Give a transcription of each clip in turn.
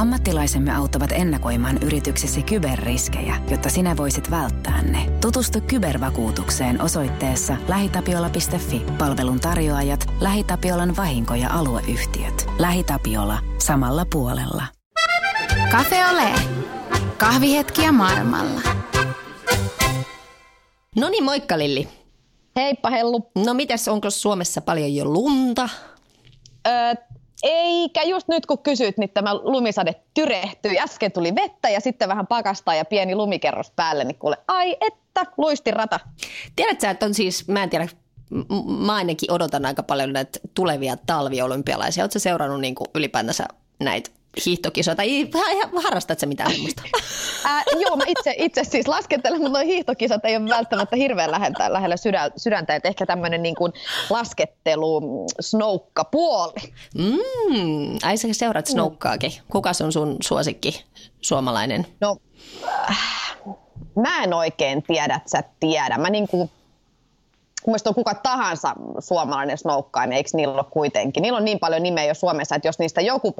Ammattilaisemme auttavat ennakoimaan yrityksesi kyberriskejä, jotta sinä voisit välttää ne. Tutustu kybervakuutukseen osoitteessa lähitapiola.fi. Palvelun tarjoajat, LähiTapiolan vahinko- ja alueyhtiöt. LähiTapiola. Samalla puolella. Cafe Ole. Kahvihetkiä maailmalla. No niin, moikka Lilli. Heippa Hellu. No mitäs, onko Suomessa paljon jo lunta? Öö, eikä just nyt kun kysyt, niin tämä lumisade tyrehtyi. Äsken tuli vettä ja sitten vähän pakastaa ja pieni lumikerros päälle, niin kuule, ai että, luisti rata. Tiedätkö että on siis, mä en tiedä, mä ainakin odotan aika paljon näitä tulevia talviolympialaisia. Oletko seurannut niin kuin ylipäätänsä näitä hiihtokisoja, tai harrastat sä mitään semmoista? Ää, joo, mä itse, itse siis laskettelen, mutta nuo hiihtokisat ei ole välttämättä hirveän lähellä, lähellä sydä, sydäntä, että ehkä tämmöinen niin kuin laskettelu, snoukka puoli. Mm, ai sä seuraat snoukkaakin. Kuka on sun suosikki suomalainen? No, äh, mä en oikein tiedä, että sä tiedä. Mä niin kuin, Mielestäni on kuka tahansa suomalainen snoukkainen, eikö niillä ole kuitenkin? Niillä on niin paljon nimeä jo Suomessa, että jos niistä joku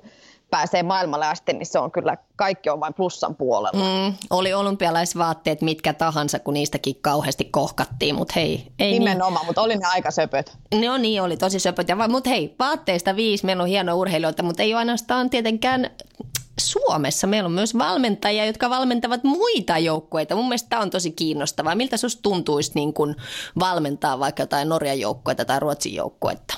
pääsee maailmalle asti, niin se on kyllä, kaikki on vain plussan puolella. Mm, oli olympialaisvaatteet mitkä tahansa, kun niistäkin kauheasti kohkattiin, mutta hei. Ei Nimenomaan, niin. mutta oli ne aika söpöt. Ne on niin, oli tosi söpöt. Ja, mutta hei, vaatteista viisi, meillä on hieno urheilijoita, mutta ei ole ainoastaan tietenkään Suomessa meillä on myös valmentajia, jotka valmentavat muita joukkueita. Mun mielestä tämä on tosi kiinnostavaa. Miltä sinusta tuntuisi niin kuin valmentaa vaikka jotain Norjan joukkuetta tai Ruotsin joukkuetta?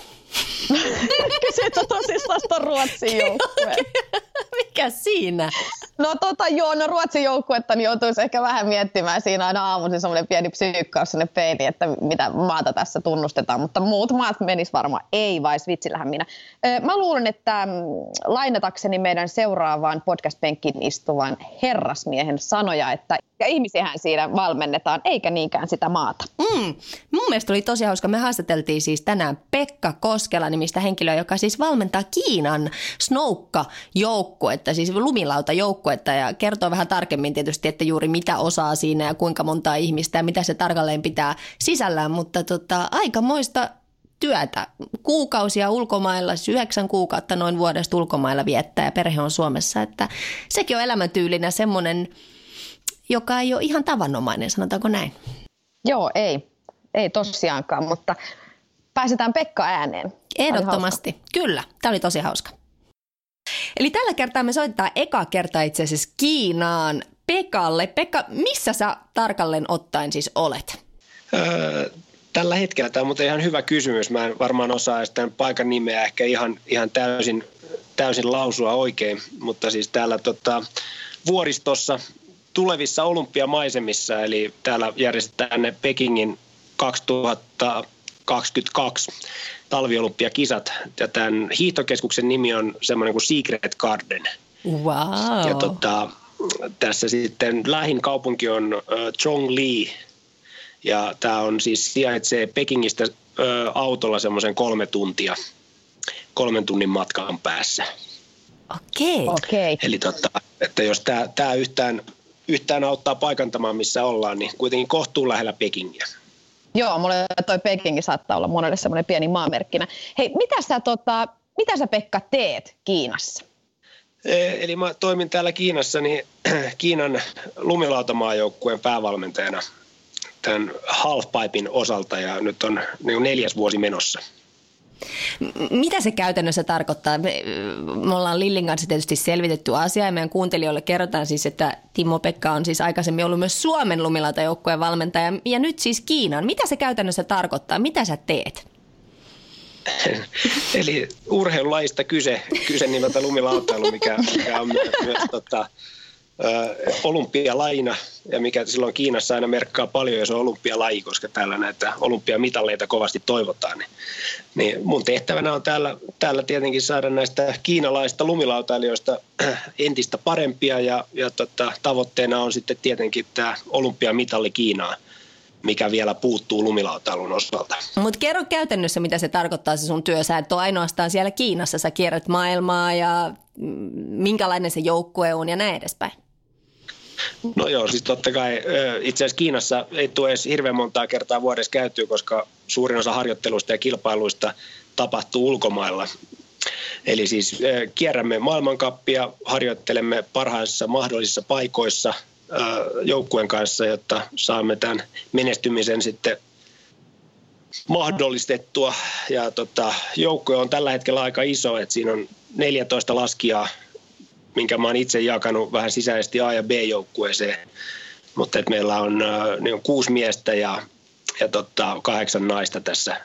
Kysytkö tosissaan Ruotsin joukkueen? Mikä siinä? No tota joo, no Ruotsin joukkuetta niin joutuisi ehkä vähän miettimään siinä aina aamuisin semmoinen pieni psyykkaus sinne peiliin, että mitä maata tässä tunnustetaan, mutta muut maat menis varmaan ei, vai svitsillähän minä. Mä luulen, että mm, lainatakseni meidän seuraavaan podcast-penkkiin istuvan herrasmiehen sanoja, että ja ihmisiähän siinä valmennetaan, eikä niinkään sitä maata. Mm. Mun mielestä oli tosi hauska. Me haastateltiin siis tänään Pekka Koskela nimistä henkilöä, joka siis valmentaa Kiinan snoukka-joukkuetta, siis lumilauta-joukkuetta ja kertoo vähän tarkemmin tietysti, että juuri mitä osaa siinä ja kuinka montaa ihmistä ja mitä se tarkalleen pitää sisällään, mutta tota, aikamoista työtä. Kuukausia ulkomailla, siis yhdeksän kuukautta noin vuodesta ulkomailla viettää ja perhe on Suomessa, että sekin on elämäntyylinä semmoinen, joka ei ole ihan tavanomainen, sanotaanko näin? Joo, ei. Ei tosiaankaan, mutta pääsetään Pekka ääneen. Ehdottomasti. Kyllä, tämä oli tosi hauska. Eli tällä kertaa me soitetaan eka kerta itse asiassa Kiinaan Pekalle. Pekka, missä sä tarkalleen ottaen siis olet? Öö, tällä hetkellä tämä on muuten ihan hyvä kysymys. Mä en varmaan osaa tämän paikan nimeä ehkä ihan, ihan täysin, täysin lausua oikein, mutta siis täällä tota, vuoristossa tulevissa olympiamaisemissa, eli täällä järjestetään ne Pekingin 2022 talviolympiakisat. Ja tämän hiihtokeskuksen nimi on semmoinen kuin Secret Garden. Wow. Ja tota, tässä sitten lähin kaupunki on uh, Zhongli. Ja tämä on siis sijaitsee Pekingistä uh, autolla semmoisen kolme tuntia, kolmen tunnin matkan päässä. Okei. Okay. Okay. Eli tota, että jos tämä yhtään yhtään auttaa paikantamaan, missä ollaan, niin kuitenkin kohtuu lähellä Pekingiä. Joo, mulle toi Pekingi saattaa olla monelle semmoinen pieni maamerkkinä. Hei, mitä sä, tota, mitä sä Pekka teet Kiinassa? E, eli mä toimin täällä Kiinassa niin Kiinan lumilautamaajoukkueen päävalmentajana tämän halfpipein osalta ja nyt on niin neljäs vuosi menossa. Mitä se käytännössä tarkoittaa? Me, me ollaan Lillin kanssa tietysti selvitetty asiaa ja meidän kuuntelijoille kerrotaan siis, että Timo Pekka on siis aikaisemmin ollut myös Suomen lumilauta-joukkueen valmentaja ja nyt siis Kiinan. Mitä se käytännössä tarkoittaa? Mitä sä teet? Eli urheilulajista kyse, kyse nimeltä lumilautailu, mikä, mikä on myös, myös tota, olympialaina ja mikä silloin Kiinassa aina merkkaa paljon, jos on olympialaji, koska täällä näitä olympiamitalleita kovasti toivotaan. Niin, niin mun tehtävänä on täällä, täällä tietenkin saada näistä kiinalaista lumilautailijoista entistä parempia ja, ja tota, tavoitteena on sitten tietenkin tämä olympiamitalli Kiinaan mikä vielä puuttuu lumilautailun osalta. Mutta kerro käytännössä, mitä se tarkoittaa se sun työ. Sä et ole ainoastaan siellä Kiinassa, sä kierrät maailmaa ja minkälainen se joukkue on ja näin edespäin. No joo, siis totta kai itse asiassa Kiinassa ei tule edes hirveän montaa kertaa vuodessa käytyä, koska suurin osa harjoitteluista ja kilpailuista tapahtuu ulkomailla. Eli siis kierrämme maailmankappia, harjoittelemme parhaissa mahdollisissa paikoissa joukkueen kanssa, jotta saamme tämän menestymisen sitten mahdollistettua. Ja tota, joukkue on tällä hetkellä aika iso, että siinä on 14 laskijaa, minkä mä oon itse jakanut vähän sisäisesti A- ja B-joukkueeseen. Mutta että meillä on, niin on kuusi miestä ja, ja tota, kahdeksan naista tässä,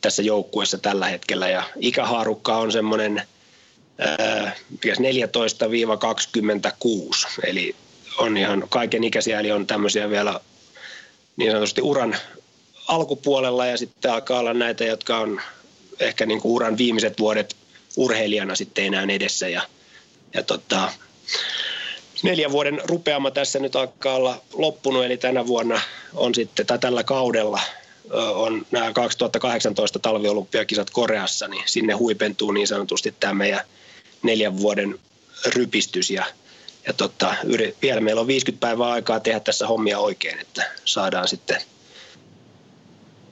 tässä joukkueessa tällä hetkellä. Ja ikähaarukka on semmoinen 14-26, eli on ihan kaiken ikäisiä, eli on tämmöisiä vielä niin sanotusti uran alkupuolella ja sitten alkaa olla näitä, jotka on ehkä niin kuin uran viimeiset vuodet urheilijana sitten enää edessä ja, ja tota, neljän vuoden rupeama tässä nyt alkaa olla loppunut, eli tänä vuonna on sitten, tai tällä kaudella on nämä 2018 talviolympiakisat Koreassa, niin sinne huipentuu niin sanotusti tämä meidän neljän vuoden rypistys ja, ja tota, vielä meillä on 50 päivää aikaa tehdä tässä hommia oikein, että saadaan sitten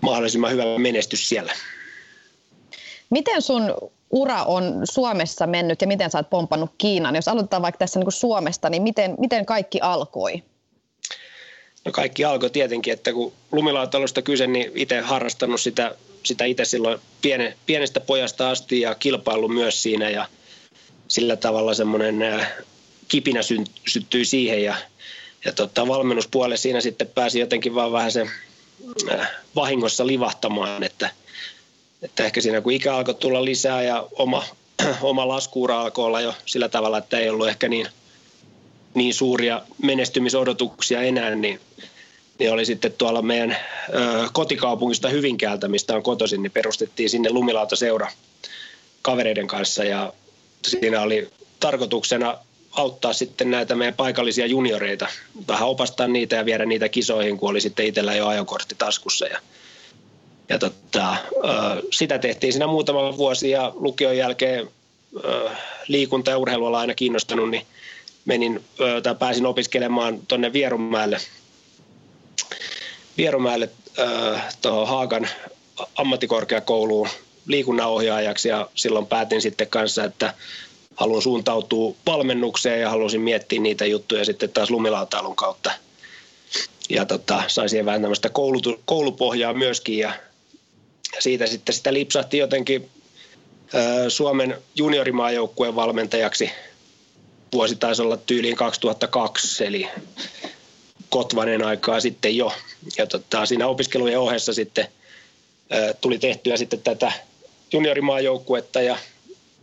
mahdollisimman hyvä menestys siellä. Miten sun ura on Suomessa mennyt ja miten sä oot pompannut Kiinan? Jos aloitetaan vaikka tässä niin kuin Suomesta, niin miten, miten kaikki alkoi? No kaikki alkoi tietenkin, että kun lumilautailusta kyse, niin itse harrastanut sitä, sitä itse silloin piene, pienestä pojasta asti ja kilpailu myös siinä ja sillä tavalla semmoinen äh, kipinä syttyi siihen ja, ja tota, valmennuspuolelle siinä sitten pääsi jotenkin vaan vähän se äh, vahingossa livahtamaan, että, että ehkä siinä kun ikä alkoi tulla lisää ja oma, oma laskuura alkoi olla jo sillä tavalla, että ei ollut ehkä niin, niin suuria menestymisodotuksia enää, niin, niin oli sitten tuolla meidän ö, kotikaupungista Hyvinkäältä, mistä on kotoisin, niin perustettiin sinne lumilautaseura kavereiden kanssa ja siinä oli tarkoituksena auttaa sitten näitä meidän paikallisia junioreita, vähän opastaa niitä ja viedä niitä kisoihin, kun oli sitten itsellä jo ajokortti taskussa. Ja, ja tota, sitä tehtiin siinä muutama vuosi ja lukion jälkeen liikunta- ja urheiluala aina kiinnostanut, niin menin tai pääsin opiskelemaan tuonne Vierumäelle, Vierumäelle tuohon Haagan ammattikorkeakouluun liikunnanohjaajaksi ja silloin päätin sitten kanssa, että haluan suuntautua valmennukseen ja halusin miettiä niitä juttuja sitten taas lumilautailun kautta. Ja tota, sain siihen vähän tämmöistä koulutu, koulupohjaa myöskin ja siitä sitten sitä lipsahti jotenkin Suomen juniorimaajoukkueen valmentajaksi. Vuosi taisi olla tyyliin 2002, eli Kotvanen aikaa sitten jo. Ja tota, siinä opiskelujen ohessa sitten tuli tehtyä sitten tätä juniorimaajoukkuetta ja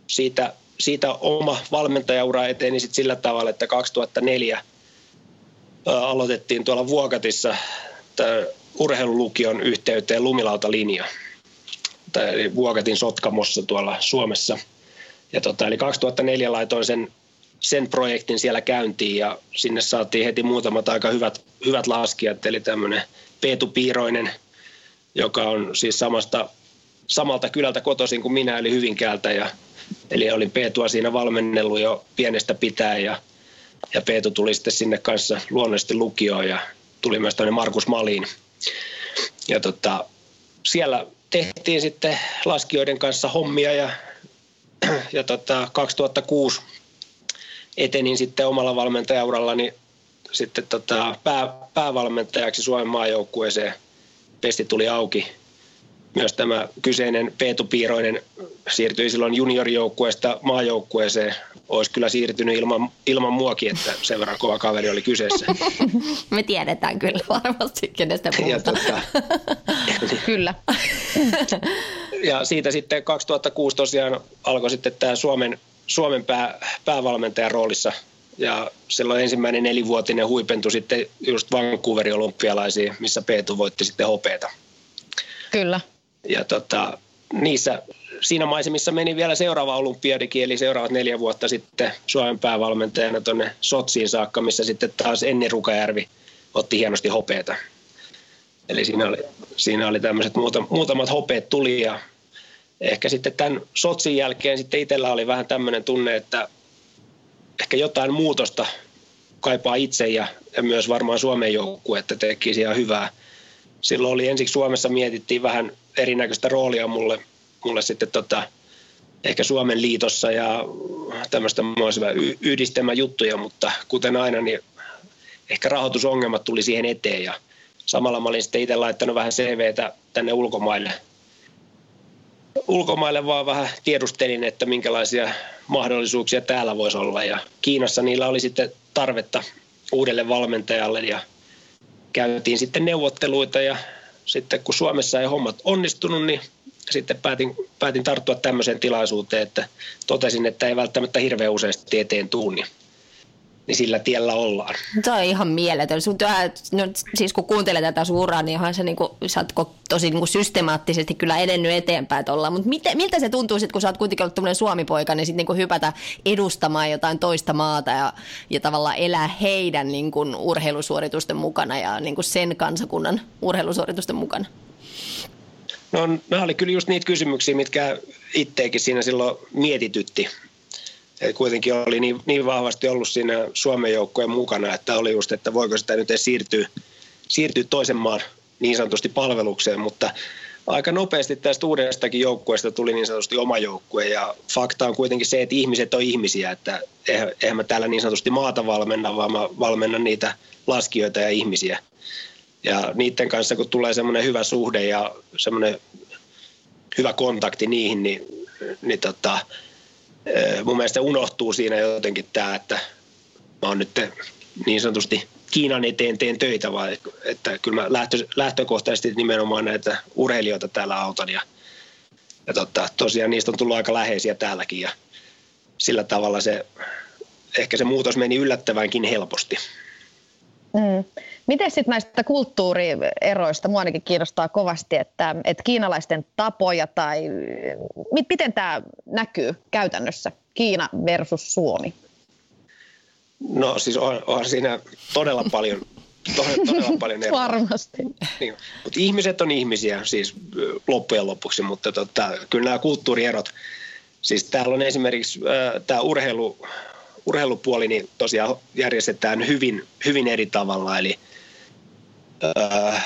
siitä siitä oma valmentajaura eteni sit sillä tavalla, että 2004 aloitettiin tuolla Vuokatissa urheilulukion yhteyteen lumilautalinja. Eli Vuokatin Sotkamossa tuolla Suomessa. Ja tota, eli 2004 laitoin sen, sen projektin siellä käyntiin ja sinne saatiin heti muutamat aika hyvät, hyvät laskijat. Eli tämmöinen Peetu Piiroinen, joka on siis samasta, samalta kylältä kotoisin kuin minä, eli Hyvinkäältä. Ja Eli olin Peetua siinä valmennellut jo pienestä pitää ja, ja Peetu tuli sitten sinne kanssa luonnollisesti lukioon ja tuli myös tämmöinen Markus Malin. Ja tota, siellä tehtiin sitten laskijoiden kanssa hommia ja, ja tota, 2006 etenin sitten omalla valmentajaurallani sitten tota, pää, päävalmentajaksi Suomen maajoukkueeseen. Pesti tuli auki myös tämä kyseinen Peetu Piiroinen siirtyi silloin juniorijoukkueesta maajoukkueeseen. Olisi kyllä siirtynyt ilman, ilman muakin, että sen verran kova kaveri oli kyseessä. Me tiedetään kyllä varmasti, kenestä puhutaan. Tota, kyllä. ja siitä sitten 2006 tosiaan alkoi sitten tämä Suomen, Suomen pää, päävalmentajan roolissa ja silloin ensimmäinen nelivuotinen huipentui sitten just Vancouverin olympialaisiin, missä Peetu voitti sitten hopeeta. Kyllä ja tota, niissä, siinä maisemissa meni vielä seuraava olympiadikin, eli seuraavat neljä vuotta sitten Suomen päävalmentajana tuonne Sotsiin saakka, missä sitten taas Enni Rukajärvi otti hienosti hopeeta. Eli siinä oli, siinä oli tämmöiset muutamat hopeet tuli ja ehkä sitten tämän Sotsin jälkeen sitten itsellä oli vähän tämmöinen tunne, että ehkä jotain muutosta kaipaa itse ja, ja myös varmaan Suomen joukkue, että tekisi ihan hyvää. Silloin oli ensiksi Suomessa mietittiin vähän erinäköistä roolia mulle, mulle sitten tota, ehkä Suomen liitossa ja tämmöistä yhdistelmäjuttuja, mutta kuten aina, niin ehkä rahoitusongelmat tuli siihen eteen ja samalla mä olin sitten itse laittanut vähän CVtä tänne ulkomaille. Ulkomaille vaan vähän tiedustelin, että minkälaisia mahdollisuuksia täällä voisi olla ja Kiinassa niillä oli sitten tarvetta uudelle valmentajalle ja käytiin sitten neuvotteluita ja sitten kun Suomessa ei hommat onnistunut, niin sitten päätin, päätin tarttua tämmöiseen tilaisuuteen, että totesin, että ei välttämättä hirveän useasti eteen tuu, niin niin sillä tiellä ollaan. Se on ihan mieletön. Sun työ, no, siis kun kuuntelee tätä suuraa, niin onhan se niinku, sä oot tosi niinku systemaattisesti kyllä edennyt eteenpäin tuolla. Mutta miltä se tuntuu sitten, kun sä oot kuitenkin ollut tämmöinen suomipoika, niin sitten niinku hypätä edustamaan jotain toista maata ja, ja tavallaan elää heidän niinku urheilusuoritusten mukana ja niinku sen kansakunnan urheilusuoritusten mukana? No nämä oli kyllä just niitä kysymyksiä, mitkä itteekin siinä silloin mietitytti et kuitenkin oli niin, niin vahvasti ollut siinä Suomen joukkojen mukana, että oli just, että voiko sitä nyt siirtyä, siirtyä toisen maan niin sanotusti palvelukseen, mutta aika nopeasti tästä uudestakin joukkueesta tuli niin sanotusti oma joukkue ja fakta on kuitenkin se, että ihmiset on ihmisiä, että eihän mä täällä niin sanotusti maata valmenna, vaan mä valmennan niitä laskijoita ja ihmisiä. Ja niiden kanssa, kun tulee semmoinen hyvä suhde ja semmoinen hyvä kontakti niihin, niin, niin tota, mun mielestä unohtuu siinä jotenkin tämä, että mä oon nyt niin sanotusti Kiinan eteen teen töitä, vaan että kyllä mä lähtö, lähtökohtaisesti nimenomaan näitä urheilijoita täällä autan ja, ja totta, tosiaan niistä on tullut aika läheisiä täälläkin ja sillä tavalla se, ehkä se muutos meni yllättävänkin helposti. Mm. Miten sitten näistä kulttuurieroista, mua ainakin kiinnostaa kovasti, että, että kiinalaisten tapoja tai miten tämä näkyy käytännössä, Kiina versus Suomi? No siis on, on siinä todella paljon, todella, todella paljon eroa. Varmasti. Niin, mutta ihmiset on ihmisiä siis loppujen lopuksi, mutta tota, kyllä nämä kulttuurierot, siis täällä on esimerkiksi äh, tämä urheilu, urheilupuoli, niin tosiaan järjestetään hyvin, hyvin eri tavalla, eli – äh,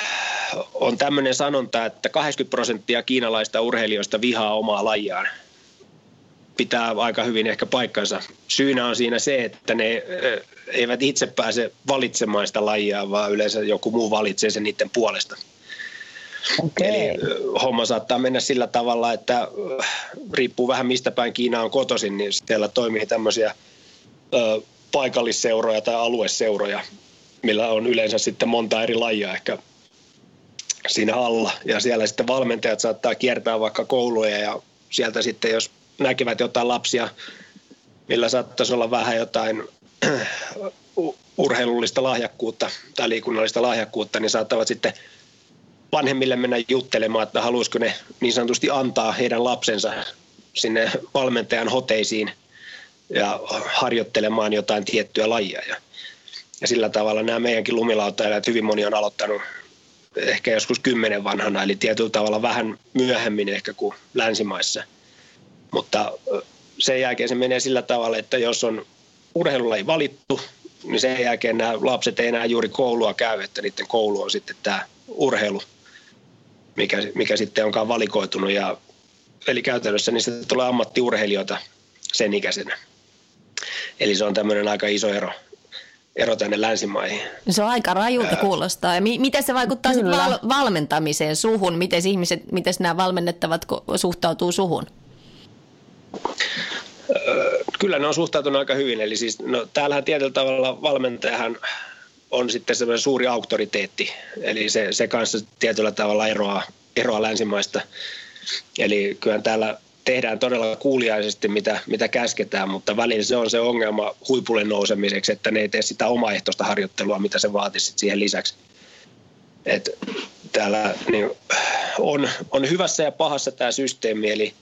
on tämmöinen sanonta, että 80 prosenttia kiinalaista urheilijoista vihaa omaa lajiaan. Pitää aika hyvin ehkä paikkansa. Syynä on siinä se, että ne äh, eivät itse pääse valitsemaan sitä lajia, vaan yleensä joku muu valitsee sen niiden puolesta. Okay. Eli äh, homma saattaa mennä sillä tavalla, että äh, riippuu vähän mistä päin Kiina on kotoisin, niin siellä toimii tämmöisiä paikallisseuroja tai alueseuroja, millä on yleensä sitten monta eri lajia ehkä siinä alla. Ja siellä sitten valmentajat saattaa kiertää vaikka kouluja ja sieltä sitten jos näkevät jotain lapsia, millä saattaisi olla vähän jotain urheilullista lahjakkuutta tai liikunnallista lahjakkuutta, niin saattavat sitten vanhemmille mennä juttelemaan, että haluaisiko ne niin sanotusti antaa heidän lapsensa sinne valmentajan hoteisiin ja harjoittelemaan jotain tiettyä lajia. Ja ja sillä tavalla nämä meidänkin lumilautajat, hyvin moni on aloittanut ehkä joskus kymmenen vanhana, eli tietyllä tavalla vähän myöhemmin ehkä kuin länsimaissa. Mutta sen jälkeen se menee sillä tavalla, että jos on urheilulaji valittu, niin sen jälkeen nämä lapset ei enää juuri koulua käy, että niiden koulu on sitten tämä urheilu, mikä, mikä sitten onkaan valikoitunut. Ja, eli käytännössä niistä tulee ammattiurheilijoita sen ikäisenä. Eli se on tämmöinen aika iso ero, ero tänne länsimaihin. Se on aika rajulta kuulostaa. Ja mi- miten se vaikuttaa val- valmentamiseen suhun? Miten ihmiset, miten nämä valmennettavat suhtautuu suhun? Kyllä ne on suhtautunut aika hyvin. Eli siis, no, täällähän tietyllä tavalla valmentajahan on sitten semmoinen suuri auktoriteetti. Eli se, se kanssa tietyllä tavalla eroaa, eroaa länsimaista. Eli kyllä täällä tehdään todella kuuliaisesti, mitä, mitä käsketään, mutta välillä se on se ongelma huipulle nousemiseksi, että ne ei tee sitä omaehtoista harjoittelua, mitä se vaatisi siihen lisäksi. Et täällä niin on, on hyvässä ja pahassa tämä systeemi, eli,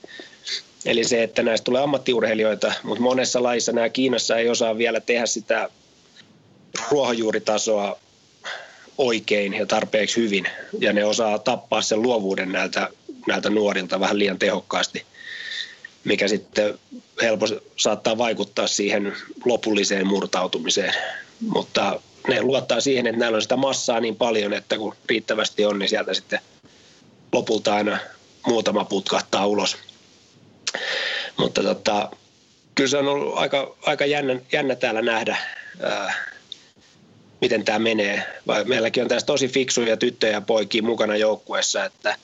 eli se, että näistä tulee ammattiurheilijoita, mutta monessa laissa nämä Kiinassa ei osaa vielä tehdä sitä ruohonjuuritasoa oikein ja tarpeeksi hyvin, ja ne osaa tappaa sen luovuuden näiltä, näiltä nuorilta vähän liian tehokkaasti mikä sitten helposti saattaa vaikuttaa siihen lopulliseen murtautumiseen. Mutta ne luottaa siihen, että näillä on sitä massaa niin paljon, että kun riittävästi on, niin sieltä sitten lopulta aina muutama putkahtaa ulos. Mutta tota, kyllä se on ollut aika, aika jännä, jännä täällä nähdä, ää, miten tämä menee. Vai meilläkin on tässä tosi fiksuja tyttöjä ja poikia mukana joukkueessa, että,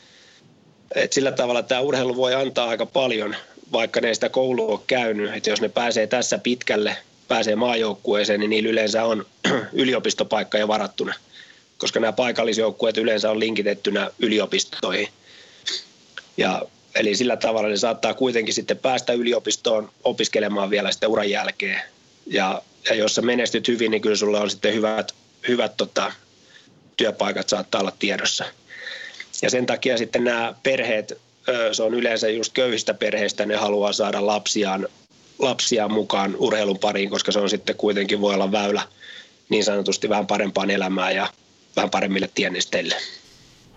että sillä tavalla tämä urheilu voi antaa aika paljon, vaikka ne sitä koulua on käynyt. Että jos ne pääsee tässä pitkälle, pääsee maajoukkueeseen, niin niillä yleensä on yliopistopaikka jo varattuna, koska nämä paikallisjoukkueet yleensä on linkitettynä yliopistoihin. Ja Eli sillä tavalla ne saattaa kuitenkin sitten päästä yliopistoon opiskelemaan vielä sitten uran jälkeen. Ja, ja jos sä menestyt hyvin, niin kyllä sulla on sitten hyvät, hyvät tota, työpaikat saattaa olla tiedossa. Ja sen takia sitten nämä perheet, se on yleensä just köyhistä perheistä, ne haluaa saada lapsiaan, lapsiaan mukaan urheilun pariin, koska se on sitten kuitenkin voi olla väylä niin sanotusti vähän parempaan elämään ja vähän paremmille tiennisteille.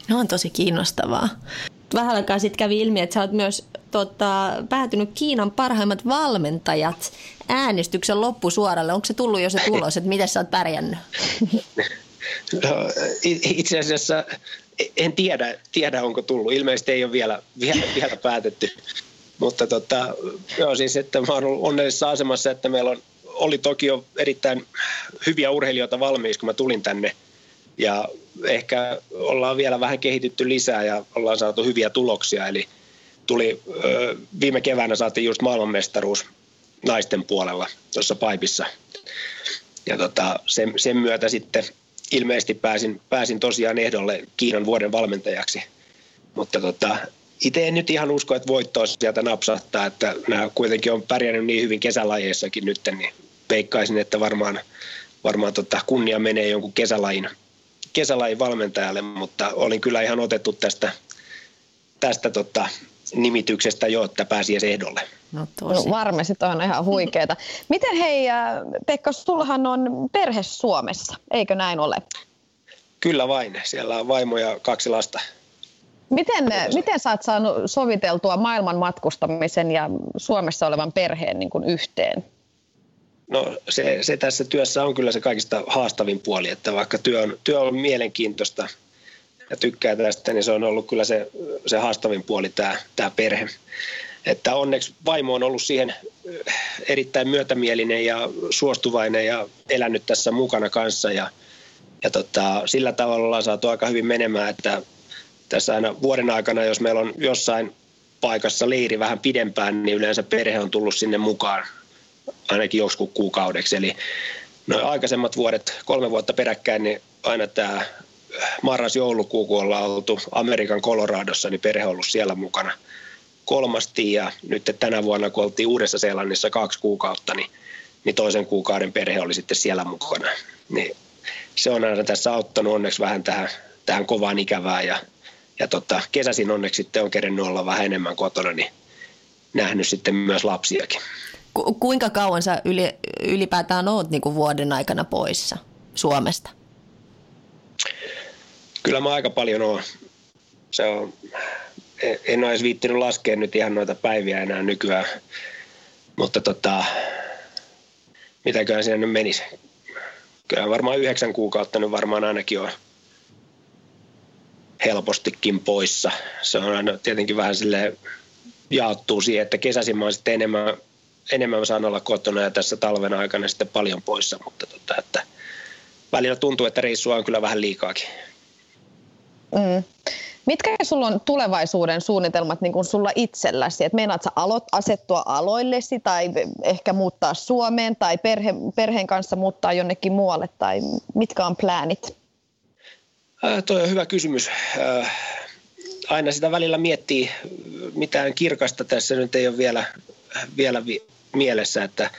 No on tosi kiinnostavaa vähän aikaa sitten kävi ilmi, että sä oot myös tota, päätynyt Kiinan parhaimmat valmentajat äänestyksen loppusuoralle. Onko se tullut jo se tulos, että miten sä oot pärjännyt? Itse asiassa en tiedä, tiedä, onko tullut. Ilmeisesti ei ole vielä, vielä, vielä päätetty. Mutta tota, joo, siis, että mä oon ollut onnellisessa asemassa, että meillä on, oli toki jo erittäin hyviä urheilijoita valmiiksi, kun mä tulin tänne. Ja ehkä ollaan vielä vähän kehitytty lisää ja ollaan saatu hyviä tuloksia. Eli tuli, viime keväänä saatiin just maailmanmestaruus naisten puolella tuossa Paipissa. Ja tota, sen, sen myötä sitten ilmeisesti pääsin, pääsin tosiaan ehdolle Kiinan vuoden valmentajaksi. Mutta tota, itse en nyt ihan usko, että voittoa sieltä napsahtaa, että nämä kuitenkin on pärjännyt niin hyvin kesälajeissakin nyt, niin veikkaisin, että varmaan, varmaan tota kunnia menee jonkun kesälajin kesälajin valmentajalle, mutta olin kyllä ihan otettu tästä, tästä tota, nimityksestä jo, että pääsi edes ehdolle. No, tosi. no varmasti on ihan huikeeta. Miten hei, äh, Pekka, sullahan on perhe Suomessa, eikö näin ole? Kyllä vain, siellä on vaimo ja kaksi lasta. Miten, miten sä oot saanut soviteltua maailman matkustamisen ja Suomessa olevan perheen niin kuin yhteen? No se, se tässä työssä on kyllä se kaikista haastavin puoli, että vaikka työ on, työ on mielenkiintoista ja tykkää tästä, niin se on ollut kyllä se, se haastavin puoli tämä, tämä perhe. Että onneksi vaimo on ollut siihen erittäin myötämielinen ja suostuvainen ja elänyt tässä mukana kanssa ja, ja tota, sillä tavalla ollaan saatu aika hyvin menemään, että tässä aina vuoden aikana, jos meillä on jossain paikassa leiri vähän pidempään, niin yleensä perhe on tullut sinne mukaan ainakin joskus kuukaudeksi. Eli noin aikaisemmat vuodet, kolme vuotta peräkkäin, niin aina tämä marras-joulukuu, kun ollaan oltu Amerikan Coloradossa, niin perhe on ollut siellä mukana kolmasti ja nyt tänä vuonna, kun oltiin Uudessa-Seelannissa kaksi kuukautta, niin, niin toisen kuukauden perhe oli sitten siellä mukana. Niin se on aina tässä auttanut onneksi vähän tähän, tähän kovaan ikävään ja, ja tota, kesäsin onneksi sitten on kerennyt olla vähän enemmän kotona, niin nähnyt sitten myös lapsiakin. Ku, kuinka kauan sä yli, ylipäätään oot niin kuin vuoden aikana poissa Suomesta? Kyllä mä aika paljon oon. Se on, en ole edes viittinyt laskea nyt ihan noita päiviä enää nykyään. Mutta tota, mitäköhän siinä nyt menisi. Kyllä varmaan yhdeksän kuukautta nyt varmaan ainakin on helpostikin poissa. Se on aina tietenkin vähän sille jaottuu siihen, että kesäisin mä sitten enemmän enemmän saan olla kotona ja tässä talven aikana sitten paljon poissa, mutta tota, että välillä tuntuu, että reissua on kyllä vähän liikaakin. Mm. Mitkä sulla on tulevaisuuden suunnitelmat niin kuin sulla itselläsi? Et meinaat sä aloit asettua aloillesi tai ehkä muuttaa Suomeen tai perhe, perheen kanssa muuttaa jonnekin muualle tai mitkä on pläänit? Äh, toi on hyvä kysymys. Äh, aina sitä välillä miettii, mitään kirkasta tässä nyt ei ole vielä, vielä vi- mielessä, että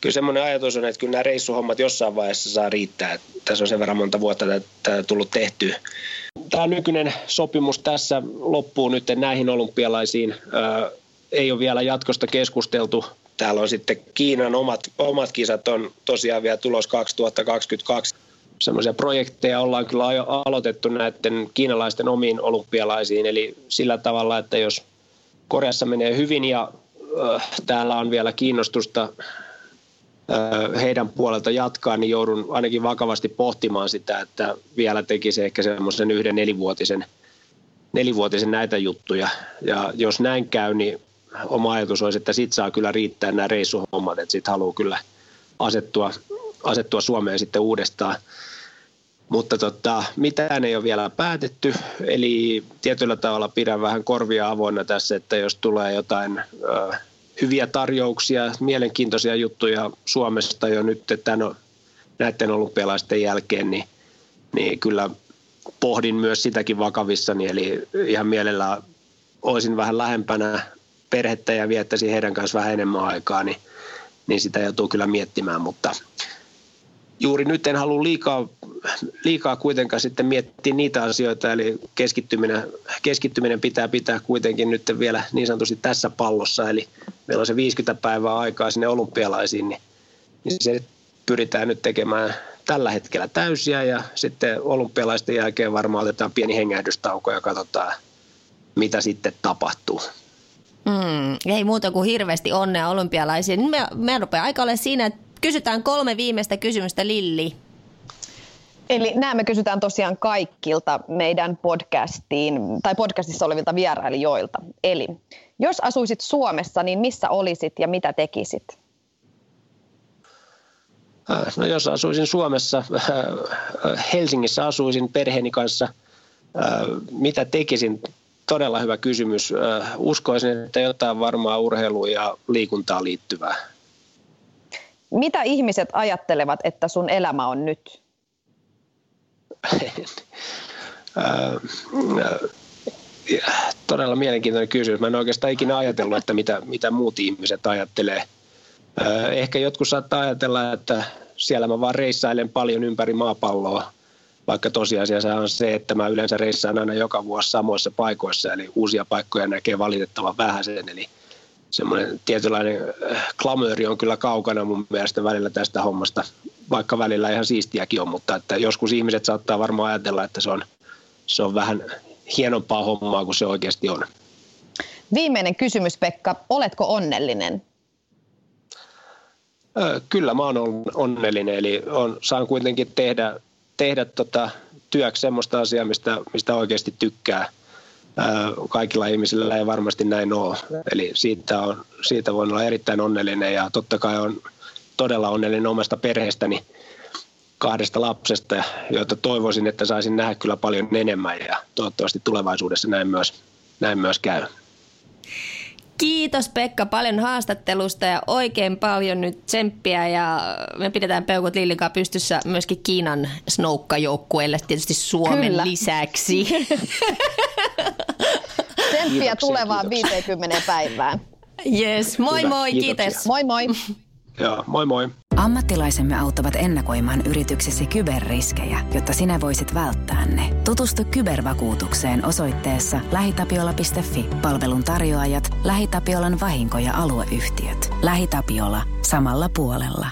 kyllä semmoinen ajatus on, että kyllä nämä reissuhommat jossain vaiheessa saa riittää. Tässä on sen verran monta vuotta tätä tullut tehty. Tämä nykyinen sopimus tässä loppuu nyt näihin olympialaisiin. ei ole vielä jatkosta keskusteltu. Täällä on sitten Kiinan omat, omat kisat on tosiaan vielä tulos 2022. Semmoisia projekteja ollaan kyllä aloitettu näiden kiinalaisten omiin olympialaisiin. Eli sillä tavalla, että jos Koreassa menee hyvin ja täällä on vielä kiinnostusta heidän puolelta jatkaa, niin joudun ainakin vakavasti pohtimaan sitä, että vielä tekisi ehkä semmoisen yhden nelivuotisen, nelivuotisen näitä juttuja. Ja jos näin käy, niin oma ajatus olisi, että sit saa kyllä riittää nämä reissuhommat, että sit haluaa kyllä asettua, asettua Suomeen sitten uudestaan. Mutta tota, mitään ei ole vielä päätetty, eli tietyllä tavalla pidän vähän korvia avoinna tässä, että jos tulee jotain hyviä tarjouksia, mielenkiintoisia juttuja Suomesta jo nyt tämän, näiden olympialaisten jälkeen, niin, niin kyllä pohdin myös sitäkin vakavissani, eli ihan mielellä olisin vähän lähempänä perhettä ja viettäisin heidän kanssa vähän enemmän aikaa, niin, niin sitä joutuu kyllä miettimään, mutta juuri nyt en halua liikaa, liikaa kuitenkaan sitten miettiä niitä asioita, eli keskittyminen, keskittyminen pitää pitää kuitenkin nyt vielä niin sanotusti tässä pallossa, eli meillä on se 50 päivää aikaa sinne olympialaisiin, niin, niin se pyritään nyt tekemään tällä hetkellä täysiä ja sitten olympialaisten jälkeen varmaan otetaan pieni hengähdystauko ja katsotaan, mitä sitten tapahtuu. Mm, ei muuta kuin hirveästi onnea olympialaisiin. Me, me rupeaa aika ole siinä, että kysytään kolme viimeistä kysymystä, Lilli. Eli nämä me kysytään tosiaan kaikilta meidän podcastiin tai podcastissa olevilta vierailijoilta. Eli jos asuisit Suomessa, niin missä olisit ja mitä tekisit? Äh, no jos asuisin Suomessa, äh, äh, Helsingissä asuisin perheeni kanssa, mitä tekisin? Todella hyvä kysymys. Uskoisin, että jotain varmaa urheiluun ja liikuntaa liittyvää. Mitä ihmiset ajattelevat, että sun elämä on nyt? Todella mielenkiintoinen kysymys. Mä en oikeastaan ikinä ajatellut, että mitä, mitä muut ihmiset ajattelee. Ehkä jotkut saattaa ajatella, että siellä mä vaan reissailen paljon ympäri maapalloa, vaikka tosiasia on se, että mä yleensä reissaan aina joka vuosi samoissa paikoissa, eli uusia paikkoja näkee valitettavan vähän sen, eli semmoinen tietynlainen klamööri on kyllä kaukana mun mielestä välillä tästä hommasta, vaikka välillä ihan siistiäkin on, mutta että joskus ihmiset saattaa varmaan ajatella, että se on, se on vähän hienompaa hommaa kuin se oikeasti on. Viimeinen kysymys, Pekka. Oletko onnellinen? Kyllä mä oon onnellinen, eli on, saan kuitenkin tehdä, tehdä tota työksi semmoista asiaa, mistä, mistä oikeasti tykkää. Kaikilla ihmisillä ei varmasti näin ole, eli siitä, on, siitä voin olla erittäin onnellinen ja totta kai on todella onnellinen omasta perheestäni, kahdesta lapsesta, joita toivoisin, että saisin nähdä kyllä paljon enemmän ja toivottavasti tulevaisuudessa näin myös, näin myös käy. Kiitos Pekka paljon haastattelusta ja oikein paljon nyt tsemppiä ja me pidetään peukut Lillikaa pystyssä myöskin Kiinan snoukkajoukkueelle tietysti Suomen Kyllä. lisäksi. Tsemppiä tulevaan kiitoksia. 50 päivään. Yes, moi Hyvä, moi, kiitoksia. kiitos. Moi moi. Joo, moi moi. Ammattilaisemme auttavat ennakoimaan yrityksesi kyberriskejä, jotta sinä voisit välttää ne. Tutustu kybervakuutukseen osoitteessa lähitapiola.fi. Palvelun tarjoajat, LähiTapiolan vahinko- ja alueyhtiöt. LähiTapiola. Samalla puolella.